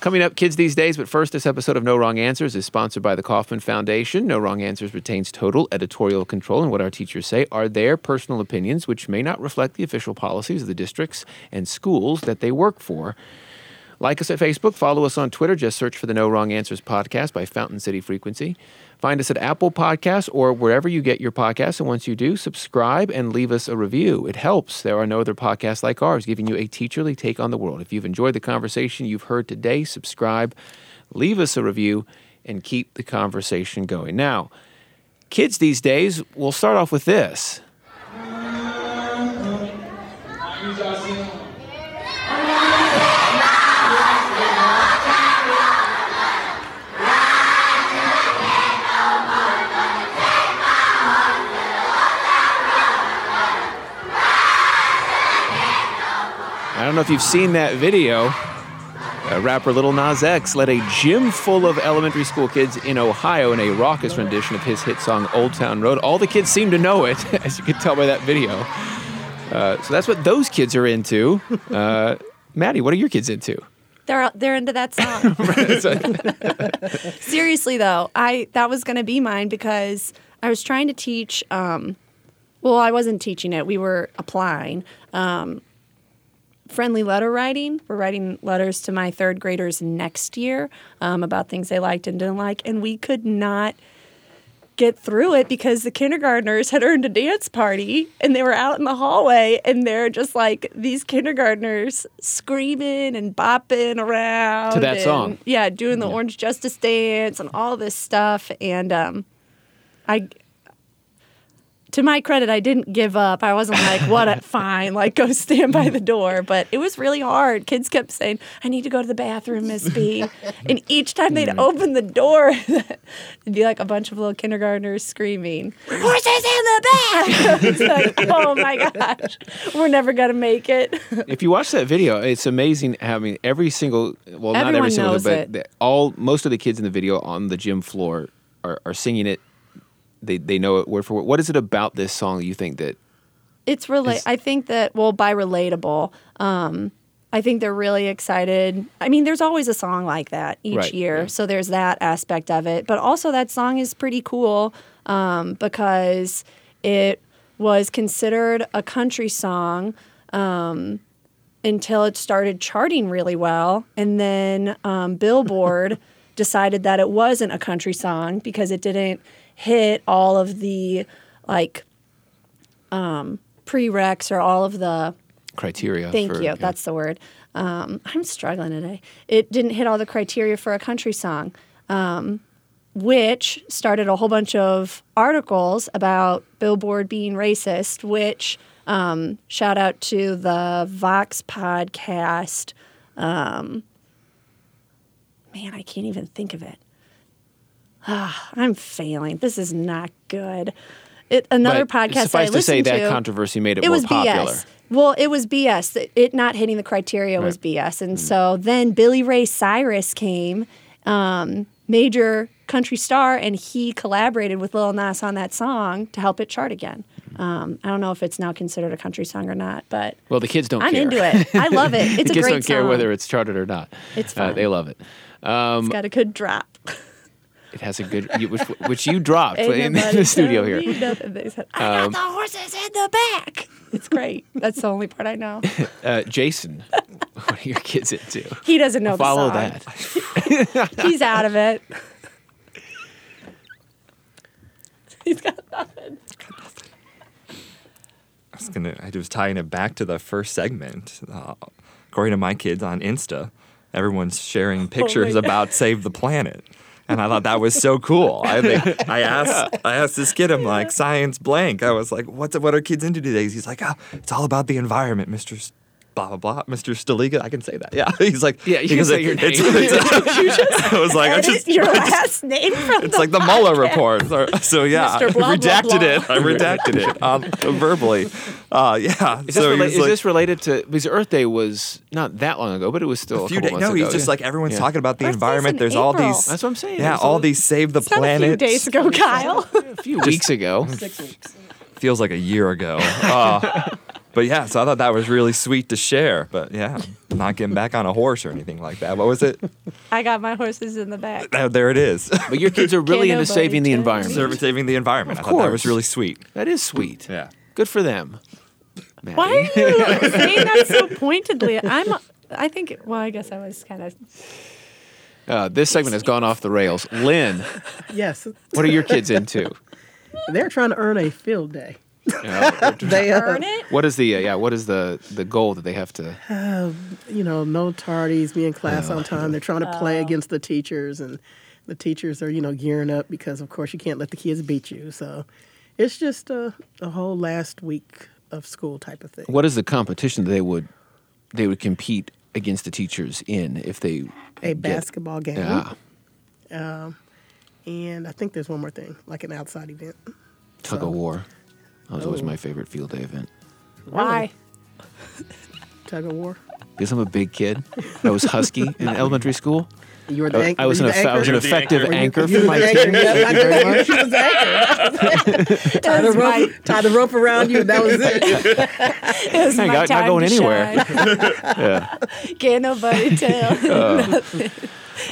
Coming up, kids these days, but first, this episode of No Wrong Answers is sponsored by the Kauffman Foundation. No Wrong Answers retains total editorial control, and what our teachers say are their personal opinions, which may not reflect the official policies of the districts and schools that they work for. Like us at Facebook, follow us on Twitter. Just search for the No Wrong Answers podcast by Fountain City Frequency. Find us at Apple Podcasts or wherever you get your podcasts. And once you do, subscribe and leave us a review. It helps. There are no other podcasts like ours giving you a teacherly take on the world. If you've enjoyed the conversation you've heard today, subscribe, leave us a review, and keep the conversation going. Now, kids these days, we'll start off with this. Don't know if you've seen that video. Uh, rapper Lil Nas X led a gym full of elementary school kids in Ohio in a raucous rendition of his hit song Old Town Road. All the kids seem to know it, as you can tell by that video. Uh, so that's what those kids are into. Uh, Maddie, what are your kids into? They're they're into that song. Seriously though, I that was going to be mine because I was trying to teach. Um, well, I wasn't teaching it. We were applying um, friendly letter writing. We're writing letters to my third graders next year um, about things they liked and didn't like, and we could not get through it because the kindergartners had earned a dance party and they were out in the hallway and they're just like these kindergartners screaming and bopping around To that and, song. yeah doing the orange justice dance and all this stuff and um i to my credit, I didn't give up. I wasn't like, what, a, fine, like go stand by the door. But it was really hard. Kids kept saying, I need to go to the bathroom, Miss B. and each time they'd mm. open the door, it'd be like a bunch of little kindergartners screaming, Horses in the back. it's like, oh my gosh, we're never going to make it. If you watch that video, it's amazing having every single well, not every single, but it. all most of the kids in the video on the gym floor are, are singing it. They they know it word for word. What is it about this song you think that It's really. Is- I think that well, by relatable, um, I think they're really excited. I mean, there's always a song like that each Right, year, yeah. so there's that aspect of it. But also, that song is pretty cool um, because it was considered a country song. Um, until it started charting really well. And then um, Billboard decided that it wasn't a country song because it didn't hit all of the like um, prereqs or all of the Criteria. Thank for- you. yeah. That's the word. Um, I'm struggling today. It didn't hit all the criteria for a country song, um, which started a whole bunch of articles about Billboard being racist. Which um, shout out to the Vox podcast. Um, man, I can't even think of it. Ah, I'm failing. This is not good. It, another But podcast that I Suffice to say that to, controversy made it, it more was popular. BS. Well, it was BS. It- It not hitting the criteria was BS. And so then Billy Ray Cyrus came, um, major country star, and he collaborated with Lil Nas on that song to help it chart again. Um, I don't know if it's now considered a country song or not, but Well, the kids don't I'm care. into it. I love it. It's the a kids great don't care song. whether it's charted or not. It's Uh, they love it. it's got a good drop. It has a good, you- which, which you dropped Ain't in the studio here. nothing. They said, I Um, got the horses in the back. It's great. That's the only part I know. Uh, Jason, what are your kids into? He doesn't know Follow the song. that. He's out of it. He's got nothing. I was gonna. I was tying it back to the first segment. Uh, according to my kids on Insta, everyone's sharing pictures God. about Save the Planet, and I thought that was so cool. I think I asked. I asked this kid. I'm like science blank. I was like, "What's what are kids into today?" He's like, "Oh, it's all about the environment, Mister." S- Blah blah blah, Mr. Staliga. I can say that. Yeah, he's like, Yeah, you can say it- your it's- name. it's- I was like, I Edit just, your I just- last name from it's like the Mueller report. So, so yeah, Mr. I Blah, blah, redacted blah. it. I redacted it um, verbally. Uh, yeah. Is, this, rela- is like, this related to because Earth Day was not that long ago, but it was still a, a few couple days? months No, ago. he's just yeah. like everyone's Yeah. talking about the Earth environment. in There's all these. That's what I'm saying. Yeah, all these save the It's not a few planet. days ago, Kyle. a few weeks ago. Six weeks. Feels like a year ago. Uh, but yeah, so I thought that was really sweet to share. But yeah, not getting back on a horse or anything like that. What was it? I got my horses in the back. There it is. But your kids are really Can't into saving the environment. Serve- saving the environment. Of I thought that was really sweet. That is sweet. Yeah. Good for them. Maddie. Why are you saying that so pointedly? I'm. I think. Well, I guess I was kind of. Uh, this segment has gone off the rails. Lynn, Yes, what are your kids into? they're trying to earn a field day. Uh, They uh, Earn it. what is the uh, yeah? What is the the goal that they have to? you know, no tardies, be in class on time. They're trying to play against the teachers, and the teachers are, you know, gearing up because, of course, you can't let the kids beat you. So it's just a, a whole last week of school type of thing. What is the competition that they would they would compete against the teachers in if they A get- basketball game. Yeah, And I think there's one more thing, like an outside event. tug So- of war. That was always Oh. my favorite field day event Why? Tug of war. because I'm a big kid. I was husky in elementary school. You were the I, anchor. I was an the eff- I was an effective Were you- anchor for were my the team. Yeah, Thank you very much. She was the anchor. Tie the was my- rope. Tie the rope around you. and That was it. It was I my got- not time going to anywhere. shine. Yeah. Can't nobody tell. Oh. Nothing.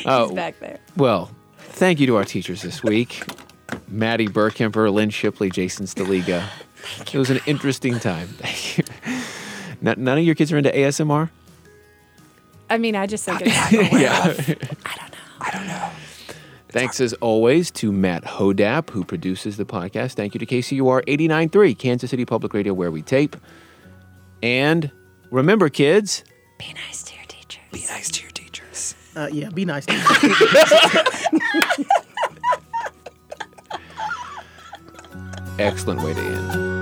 Oh, He's back there. Well, thank you to our teachers this week Maddie Burkemper, Lynn Shipley, Jason Staliga. It was an interesting time. Thank you. N- None of your kids are into ASMR? I mean, I just think it's not gonna work. Yeah. I don't know. Thanks as always to Matt Hodapp, who produces the podcast. Thank you to KCUR 89.3, Kansas City Public Radio, where we tape. And remember, kids, Be nice to your teachers. Be nice to your teachers. Uh, yeah, be nice to you. excellent way to end.